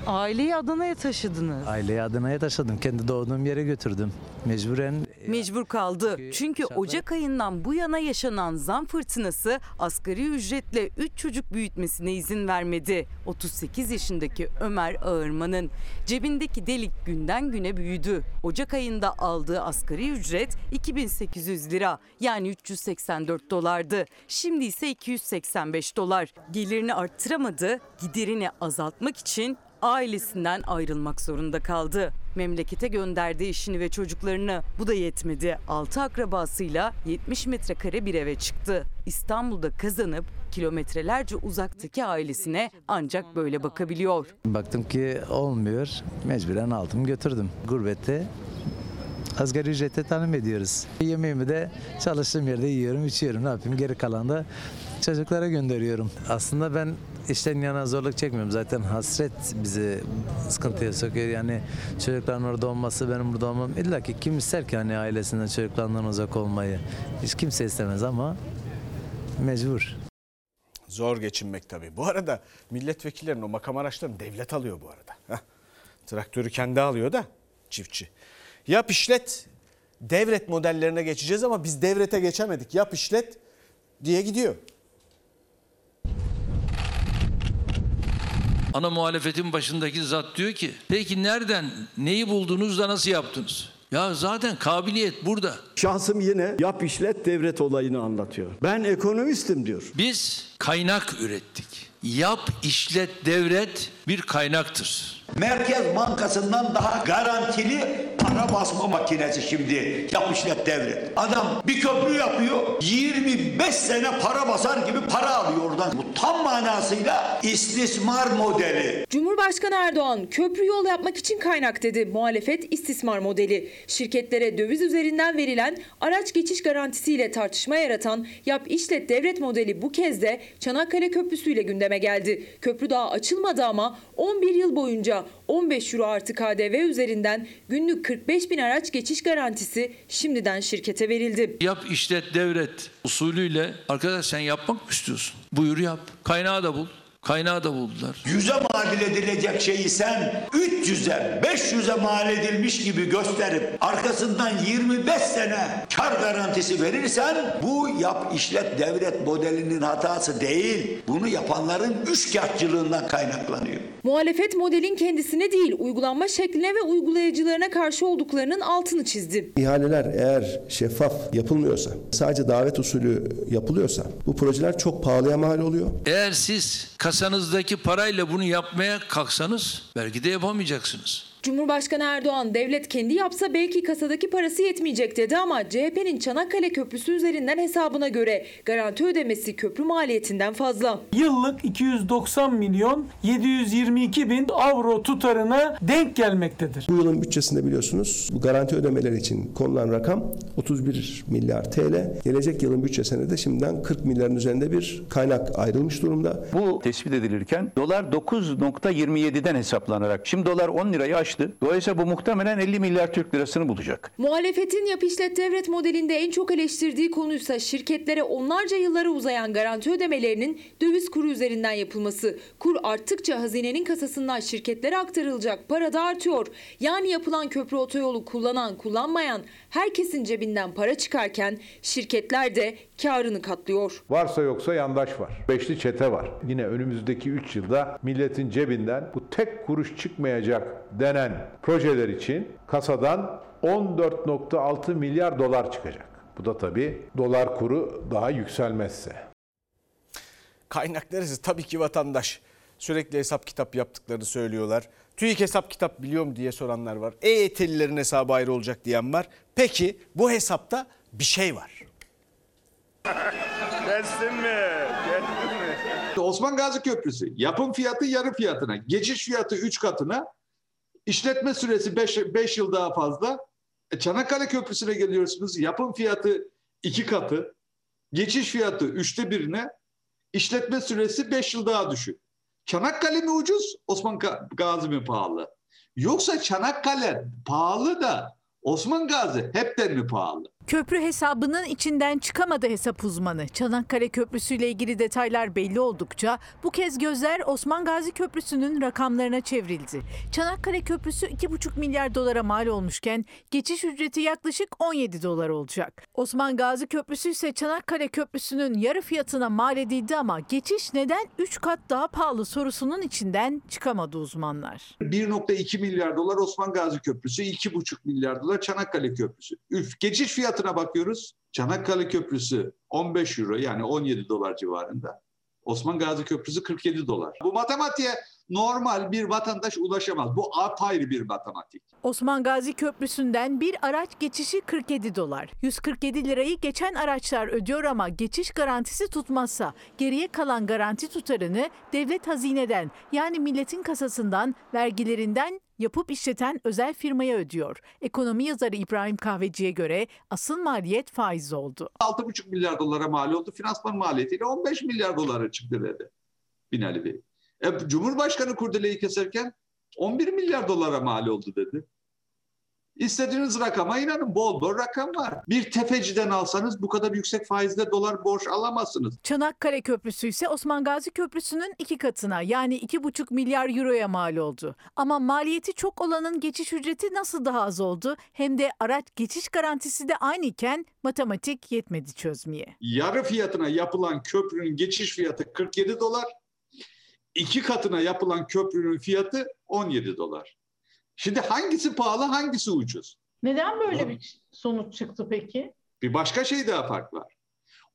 Speaker 28: Aileyi Adana'ya taşıdınız.
Speaker 33: Aileyi Adana'ya taşıdım, kendi doğduğum yere götürdüm. Mecburen
Speaker 31: Mecbur kaldı. Çünkü Ocak ayından bu yana yaşanan zam fırtınası asgari ücretle 3 çocuk büyütmesine izin vermedi. 38 yaşındaki Ömer Ağırman'ın cebindeki delik günden güne büyüdü. Ocak ayında aldığı asgari ücret 2800 lira yani 384 dolardı. Şimdi ise 285 dolar. Gelirini arttıramadı, giderini azaltmak için ailesinden ayrılmak zorunda kaldı. Memlekete gönderdi eşini ve çocuklarını. Bu da yetmedi. 6 akrabasıyla 70 metrekare bir eve çıktı. İstanbul'da kazanıp kilometrelerce uzaktaki ailesine ancak böyle bakabiliyor.
Speaker 33: baktım ki olmuyor. Mecburen aldım götürdüm. Gurbette asgari ücrete tanım ediyoruz. Yemeğimi de çalıştığım yerde yiyorum, içiyorum. Ne yapayım? Geri kalan da çocuklara gönderiyorum. Aslında ben işten yana zorluk çekmiyorum. Zaten hasret bizi sıkıntıya sokuyor. Yani çocukların orada olması, benim burada olmam. İlla ki kim ister ki hani ailesinden, çocuklarından uzak olmayı? Hiç kimse istemez ama mecbur.
Speaker 1: Zor geçinmek tabii. Bu arada milletvekillerinin o makam araçlarını devlet alıyor bu arada. Heh. Traktörü kendi alıyor da çiftçi. Yap işlet devret modellerine geçeceğiz ama biz devrete geçemedik. Yap işlet diye gidiyor.
Speaker 10: Ana muhalefetin başındaki zat diyor ki peki nereden neyi buldunuz da nasıl yaptınız? Ya zaten kabiliyet burada.
Speaker 13: Şahsım yine yap işlet devlet olayını anlatıyor. Ben ekonomistim diyor.
Speaker 10: Biz kaynak ürettik. Yap, işlet, devret bir kaynaktır.
Speaker 34: Merkez Bankası'ndan daha garantili para basma makinesi şimdi yap işlet devlet. Adam bir köprü yapıyor 25 sene para basar gibi para alıyor oradan. Bu tam manasıyla istismar modeli.
Speaker 35: Cumhurbaşkanı Erdoğan köprü yol yapmak için kaynak dedi. Muhalefet istismar modeli. Şirketlere döviz üzerinden verilen araç geçiş garantisiyle tartışma yaratan yap işlet devlet modeli bu kez de Çanakkale Köprüsü ile gündeme geldi. Köprü daha açılmadı ama 11 yıl boyunca 15 euro artı KDV üzerinden günlük 45 bin araç geçiş garantisi şimdiden şirkete verildi.
Speaker 10: Yap, işlet, devret usulüyle arkadaş sen yapmak mı istiyorsun? Buyur yap. Kaynağı da bul. Kaynağı da buldular.
Speaker 34: 100'e mal edilecek şeyi sen 300'e 500'e mal edilmiş gibi gösterip arkasından 25 sene kar garantisi verirsen bu yap işlet devlet modelinin hatası değil. Bunu yapanların üçkağıtçılığından kaynaklanıyor.
Speaker 35: Muhalefet modelin kendisine değil uygulanma şekline ve uygulayıcılarına karşı olduklarının altını çizdi.
Speaker 36: İhaleler eğer şeffaf yapılmıyorsa, sadece davet usulü yapılıyorsa bu projeler çok pahalıya mal oluyor.
Speaker 10: Eğer siz kasanızdaki parayla bunu yapmaya kalksanız belki de yapamayacaksınız.
Speaker 35: Cumhurbaşkanı Erdoğan devlet kendi yapsa belki kasadaki parası yetmeyecek dedi ama CHP'nin Çanakkale Köprüsü üzerinden hesabına göre garanti ödemesi köprü maliyetinden fazla.
Speaker 37: Yıllık 290 milyon 722 bin avro tutarına denk gelmektedir.
Speaker 36: Bu yılın bütçesinde biliyorsunuz bu garanti ödemeler için konulan rakam 31 milyar TL. Gelecek yılın bütçesine de şimdiden 40 milyarın üzerinde bir kaynak ayrılmış durumda.
Speaker 38: Bu tespit edilirken dolar 9.27'den hesaplanarak şimdi dolar 10 lirayı aştı. Dolayısıyla bu muhtemelen 50 milyar Türk lirasını bulacak.
Speaker 35: Muhalefetin yap işlet devlet modelinde en çok eleştirdiği konuysa şirketlere onlarca yıllara uzayan garanti ödemelerinin döviz kuru üzerinden yapılması. Kur arttıkça hazinenin kasasından şirketlere aktarılacak para da artıyor. Yani yapılan köprü otoyolu kullanan kullanmayan herkesin cebinden para çıkarken şirketler de karını katlıyor.
Speaker 2: Varsa yoksa yandaş var. Beşli çete var. Yine önümüzdeki 3 yılda milletin cebinden bu tek kuruş çıkmayacak denen projeler için kasadan 14.6 milyar dolar çıkacak. Bu da tabii dolar kuru daha yükselmezse.
Speaker 1: Kaynak neresi? Tabii ki vatandaş. Sürekli hesap kitap yaptıklarını söylüyorlar. TÜİK hesap kitap biliyor mu diye soranlar var. EYT'lilerin hesabı ayrı olacak diyen var. Peki bu hesapta bir şey var.
Speaker 39: Gelsin mi? Gelsin mi? Osman Gazi Köprüsü yapım fiyatı yarı fiyatına, geçiş fiyatı 3 katına, işletme süresi 5 yıl daha fazla. E, Çanakkale Köprüsü'ne geliyorsunuz yapım fiyatı 2 katı, geçiş fiyatı 3'te birine, işletme süresi 5 yıl daha düşük. Çanakkale mi ucuz, Osman Gazi mi pahalı? Yoksa Çanakkale pahalı da Osman Gazi hepten mi pahalı?
Speaker 40: Köprü hesabının içinden çıkamadı hesap uzmanı. Çanakkale Köprüsü ile ilgili detaylar belli oldukça bu kez gözler Osman Gazi Köprüsü'nün rakamlarına çevrildi. Çanakkale Köprüsü 2,5 milyar dolara mal olmuşken geçiş ücreti yaklaşık 17 dolar olacak. Osman Gazi Köprüsü ise Çanakkale Köprüsü'nün yarı fiyatına mal edildi ama geçiş neden 3 kat daha pahalı sorusunun içinden çıkamadı uzmanlar.
Speaker 39: 1.2 milyar dolar Osman Gazi Köprüsü, 2.5 milyar dolar Çanakkale Köprüsü. Üf, geçiş fiyatına bakıyoruz. Çanakkale Köprüsü 15 euro yani 17 dolar civarında. Osman Gazi Köprüsü 47 dolar. Bu matematiğe normal bir vatandaş ulaşamaz. Bu apayrı bir matematik.
Speaker 40: Osman Gazi Köprüsü'nden bir araç geçişi 47 dolar. 147 lirayı geçen araçlar ödüyor ama geçiş garantisi tutmazsa geriye kalan garanti tutarını devlet hazineden yani milletin kasasından vergilerinden yapıp işleten özel firmaya ödüyor. Ekonomi yazarı İbrahim Kahveci'ye göre asıl maliyet faiz oldu.
Speaker 39: 6,5 milyar dolara mal oldu. Finansman maliyetiyle 15 milyar dolara çıktı dedi Binali Bey. E, Cumhurbaşkanı kurdeleyi keserken 11 milyar dolara mal oldu dedi. İstediğiniz rakama inanın bol bol rakam var. Bir tefeciden alsanız bu kadar yüksek faizle dolar borç alamazsınız.
Speaker 40: Çanakkale Köprüsü ise Osman Gazi Köprüsü'nün iki katına yani 2,5 milyar euroya mal oldu. Ama maliyeti çok olanın geçiş ücreti nasıl daha az oldu? Hem de araç geçiş garantisi de aynı iken matematik yetmedi çözmeye.
Speaker 39: Yarı fiyatına yapılan köprünün geçiş fiyatı 47 dolar. iki katına yapılan köprünün fiyatı 17 dolar. Şimdi hangisi pahalı, hangisi ucuz?
Speaker 41: Neden böyle bir sonuç çıktı peki?
Speaker 39: Bir başka şey daha fark var.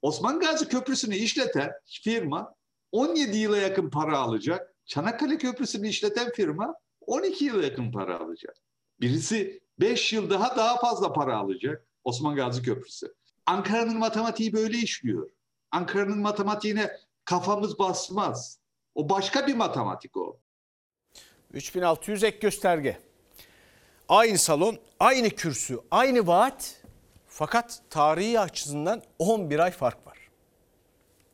Speaker 39: Osman Gazi Köprüsü'nü işleten firma 17 yıla yakın para alacak. Çanakkale Köprüsü'nü işleten firma 12 yıla yakın para alacak. Birisi 5 yıl daha daha fazla para alacak. Osman Gazi Köprüsü. Ankara'nın matematiği böyle işliyor. Ankara'nın matematiğine kafamız basmaz. O başka bir matematik o.
Speaker 1: 3600 ek gösterge. Aynı salon, aynı kürsü, aynı vaat fakat tarihi açısından 11 ay fark var.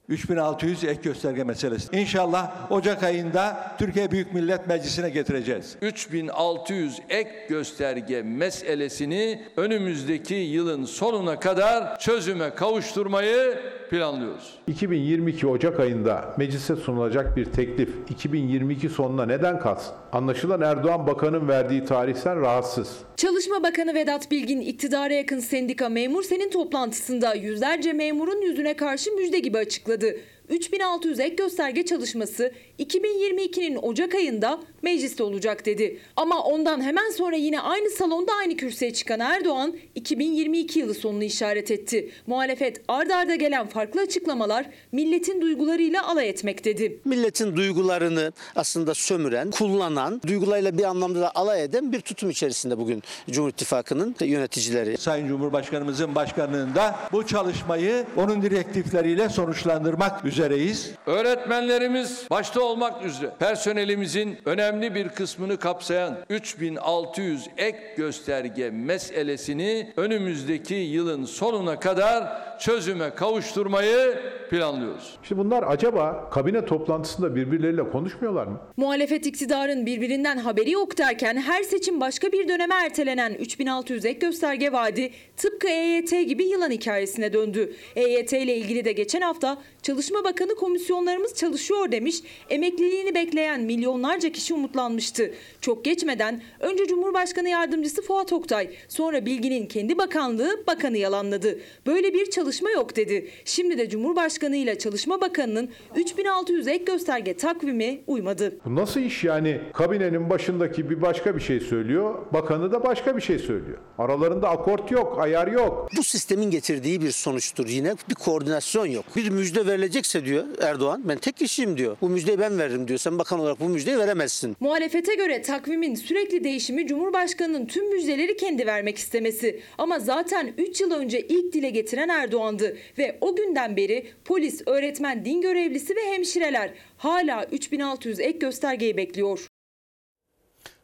Speaker 38: 3600 ek gösterge meselesi. İnşallah Ocak ayında Türkiye Büyük Millet Meclisi'ne getireceğiz.
Speaker 10: 3600 ek gösterge meselesini önümüzdeki yılın sonuna kadar çözüme kavuşturmayı planlıyoruz.
Speaker 2: 2022 Ocak ayında meclise sunulacak bir teklif 2022 sonuna neden kalsın? Anlaşılan Erdoğan Bakan'ın verdiği tarihten rahatsız.
Speaker 35: Çalışma Bakanı Vedat Bilgin iktidara yakın sendika Memur Sen'in toplantısında yüzlerce memurun yüzüne karşı müjde gibi açıkladı. 3600 ek gösterge çalışması 2022'nin Ocak ayında mecliste olacak dedi. Ama ondan hemen sonra yine aynı salonda aynı kürsüye çıkan Erdoğan 2022 yılı sonunu işaret etti. Muhalefet ard arda gelen farklı açıklamalar milletin duygularıyla alay etmek dedi.
Speaker 42: Milletin duygularını aslında sömüren, kullanan, duygularıyla bir anlamda da alay eden bir tutum içerisinde bugün Cumhur İttifakı'nın yöneticileri.
Speaker 43: Sayın Cumhurbaşkanımızın başkanlığında bu çalışmayı onun direktifleriyle sonuçlandırmak üzereyiz.
Speaker 10: Öğretmenlerimiz başta olmak üzere personelimizin önemli bir kısmını kapsayan 3600 ek gösterge meselesini önümüzdeki yılın sonuna kadar çözüme kavuşturmayı planlıyoruz.
Speaker 2: İşte bunlar acaba kabine toplantısında birbirleriyle konuşmuyorlar mı?
Speaker 35: Muhalefet iktidarın birbirinden haberi yok derken her seçim başka bir döneme ertelenen 3600 ek gösterge vaadi tıpkı EYT gibi yılan hikayesine döndü. EYT ile ilgili de geçen hafta Çalışma Bakanı komisyonlarımız çalışıyor demiş, emekliliğini bekleyen milyonlarca kişi umutlanmıştı. Çok geçmeden önce Cumhurbaşkanı Yardımcısı Fuat Oktay, sonra Bilgin'in kendi bakanlığı bakanı yalanladı. Böyle bir çalışma yok dedi. Şimdi de Cumhurbaşkanı ile Çalışma Bakanı'nın 3600 ek gösterge takvimi uymadı.
Speaker 2: Bu nasıl iş yani? Kabinenin başındaki bir başka bir şey söylüyor, bakanı da başka bir şey söylüyor. Aralarında akort yok, ayar yok.
Speaker 42: Bu sistemin getirdiği bir sonuçtur yine. Bir koordinasyon yok. Bir müjde verilecekse diyor Erdoğan ben tek kişiyim diyor. Bu müjdeyi ben veririm diyor. Sen bakan olarak bu müjdeyi veremezsin.
Speaker 35: Muhalefete göre takvimin sürekli değişimi Cumhurbaşkanı'nın tüm müjdeleri kendi vermek istemesi. Ama zaten 3 yıl önce ilk dile getiren Erdoğan'dı ve o günden beri polis, öğretmen, din görevlisi ve hemşireler hala 3600 ek göstergeyi bekliyor.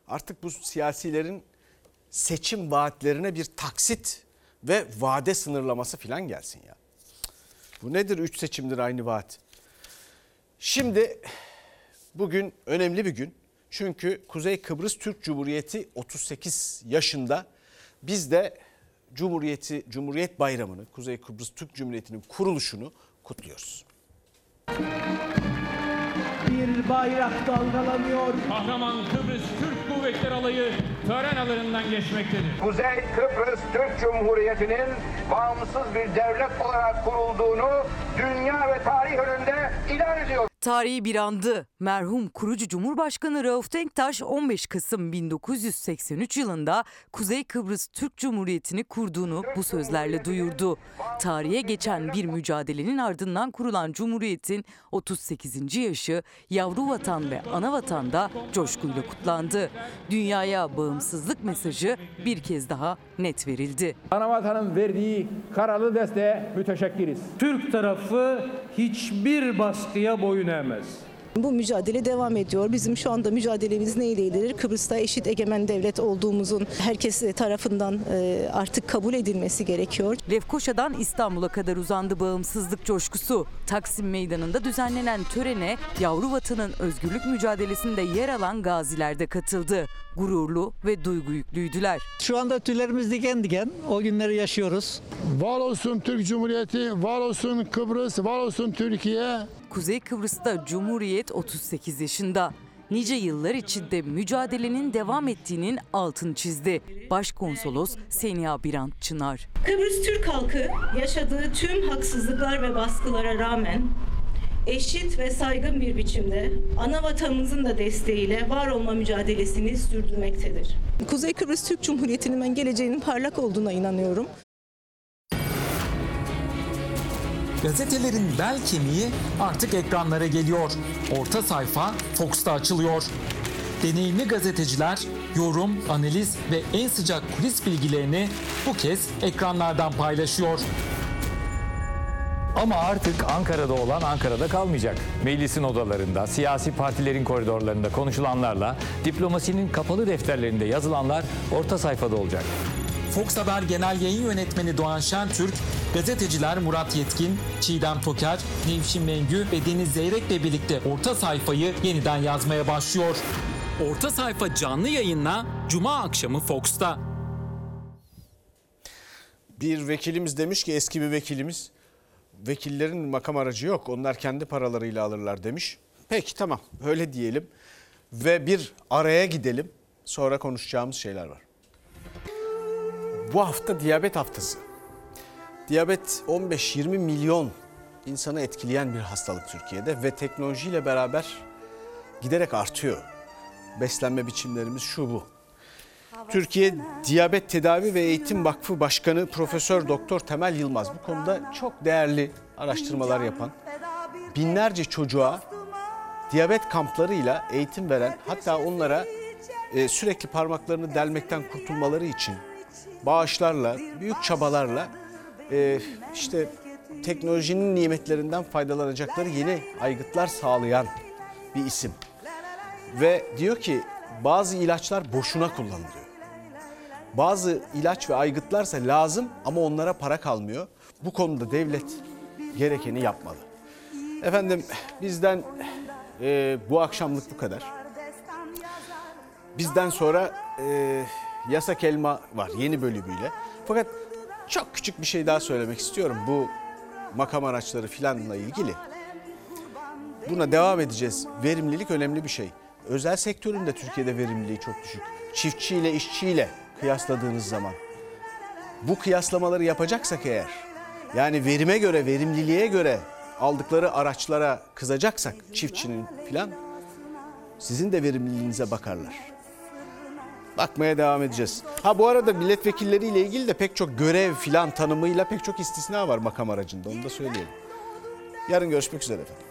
Speaker 1: Artık bu siyasilerin seçim vaatlerine bir taksit ve vade sınırlaması falan gelsin ya. Bu nedir? Üç seçimdir aynı vaat. Şimdi bugün önemli bir gün. Çünkü Kuzey Kıbrıs Türk Cumhuriyeti 38 yaşında. Biz de Cumhuriyeti Cumhuriyet Bayramı'nı, Kuzey Kıbrıs Türk Cumhuriyeti'nin kuruluşunu kutluyoruz.
Speaker 44: Bir bayrak dalgalanıyor.
Speaker 45: Kahraman Kıbrıs Türk Kuvvetleri Alayı tören alanından geçmektedir.
Speaker 46: Kuzey Kıbrıs Türk Cumhuriyeti'nin bağımsız bir devlet olarak kurulduğunu dünya ve tarih önünde ilan ediyor.
Speaker 31: Tarihi bir andı. Merhum kurucu Cumhurbaşkanı Rauf Denktaş 15 Kasım 1983 yılında Kuzey Kıbrıs Türk Cumhuriyeti'ni kurduğunu bu sözlerle duyurdu. Tarihe geçen bir mücadelenin ardından kurulan Cumhuriyet'in 38. yaşı yavru vatan ve ana vatanda coşkuyla kutlandı. Dünyaya bağımsızlık mesajı bir kez daha net verildi.
Speaker 45: Anavatanın verdiği karalı desteğe müteşekkiriz. Türk tarafı hiçbir baskıya boyun eğmez.
Speaker 47: Bu mücadele devam ediyor. Bizim şu anda mücadelemiz neyle ilgili? Kıbrıs'ta eşit egemen devlet olduğumuzun herkes tarafından e, artık kabul edilmesi gerekiyor.
Speaker 31: Lefkoşa'dan İstanbul'a kadar uzandı bağımsızlık coşkusu. Taksim Meydanı'nda düzenlenen törene yavru vatanın özgürlük mücadelesinde yer alan gaziler de katıldı. Gururlu ve duygu yüklüydüler.
Speaker 48: Şu anda tüylerimiz diken diken. O günleri yaşıyoruz.
Speaker 49: Var olsun Türk Cumhuriyeti, var olsun Kıbrıs, var olsun Türkiye.
Speaker 31: Kuzey Kıbrıs'ta Cumhuriyet 38 yaşında. Nice yıllar içinde mücadelenin devam ettiğinin altını çizdi. Başkonsolos Seniha Birant Çınar.
Speaker 50: Kıbrıs Türk halkı yaşadığı tüm haksızlıklar ve baskılara rağmen eşit ve saygın bir biçimde ana vatanımızın da desteğiyle var olma mücadelesini sürdürmektedir.
Speaker 47: Kuzey Kıbrıs Türk Cumhuriyeti'nin ben geleceğinin parlak olduğuna inanıyorum.
Speaker 51: Gazetelerin bel kemiği artık ekranlara geliyor. Orta sayfa Fox'ta açılıyor. Deneyimli gazeteciler yorum, analiz ve en sıcak kulis bilgilerini bu kez ekranlardan paylaşıyor.
Speaker 52: Ama artık Ankara'da olan Ankara'da kalmayacak. Meclisin odalarında, siyasi partilerin koridorlarında konuşulanlarla, diplomasinin kapalı defterlerinde yazılanlar orta sayfada olacak.
Speaker 51: Fox Haber Genel Yayın Yönetmeni Doğan Şentürk, gazeteciler Murat Yetkin, Çiğdem Toker, Nevşin Mengü ve Deniz Zeyrek'le birlikte orta sayfayı yeniden yazmaya başlıyor. Orta sayfa canlı yayınla Cuma akşamı
Speaker 1: Bir vekilimiz demiş ki eski bir vekilimiz vekillerin makam aracı yok. Onlar kendi paralarıyla alırlar demiş. Peki tamam öyle diyelim. Ve bir araya gidelim. Sonra konuşacağımız şeyler var. Bu hafta diyabet haftası. Diyabet 15-20 milyon insanı etkileyen bir hastalık Türkiye'de ve teknolojiyle beraber giderek artıyor. Beslenme biçimlerimiz şu bu. Türkiye Diyabet Tedavi ve Eğitim Vakfı Başkanı Profesör Doktor Temel Yılmaz bu konuda çok değerli araştırmalar yapan, binlerce çocuğa diyabet kamplarıyla eğitim veren, hatta onlara e, sürekli parmaklarını delmekten kurtulmaları için bağışlarla, büyük çabalarla e, işte teknolojinin nimetlerinden faydalanacakları yeni aygıtlar sağlayan bir isim. Ve diyor ki bazı ilaçlar boşuna kullanılıyor. Bazı ilaç ve aygıtlarsa lazım ama onlara para kalmıyor. Bu konuda devlet gerekeni yapmalı. Efendim bizden e, bu akşamlık bu kadar. Bizden sonra e, Yasak Elma var yeni bölümüyle. Fakat çok küçük bir şey daha söylemek istiyorum bu makam araçları filanla ilgili. Buna devam edeceğiz. Verimlilik önemli bir şey. Özel sektörün de Türkiye'de verimliliği çok düşük. Çiftçiyle, işçiyle kıyasladığınız zaman. Bu kıyaslamaları yapacaksak eğer, yani verime göre, verimliliğe göre aldıkları araçlara kızacaksak çiftçinin filan, sizin de verimliliğinize bakarlar. Bakmaya devam edeceğiz. Ha bu arada milletvekilleriyle ilgili de pek çok görev filan tanımıyla pek çok istisna var makam aracında onu da söyleyelim. Yarın görüşmek üzere efendim.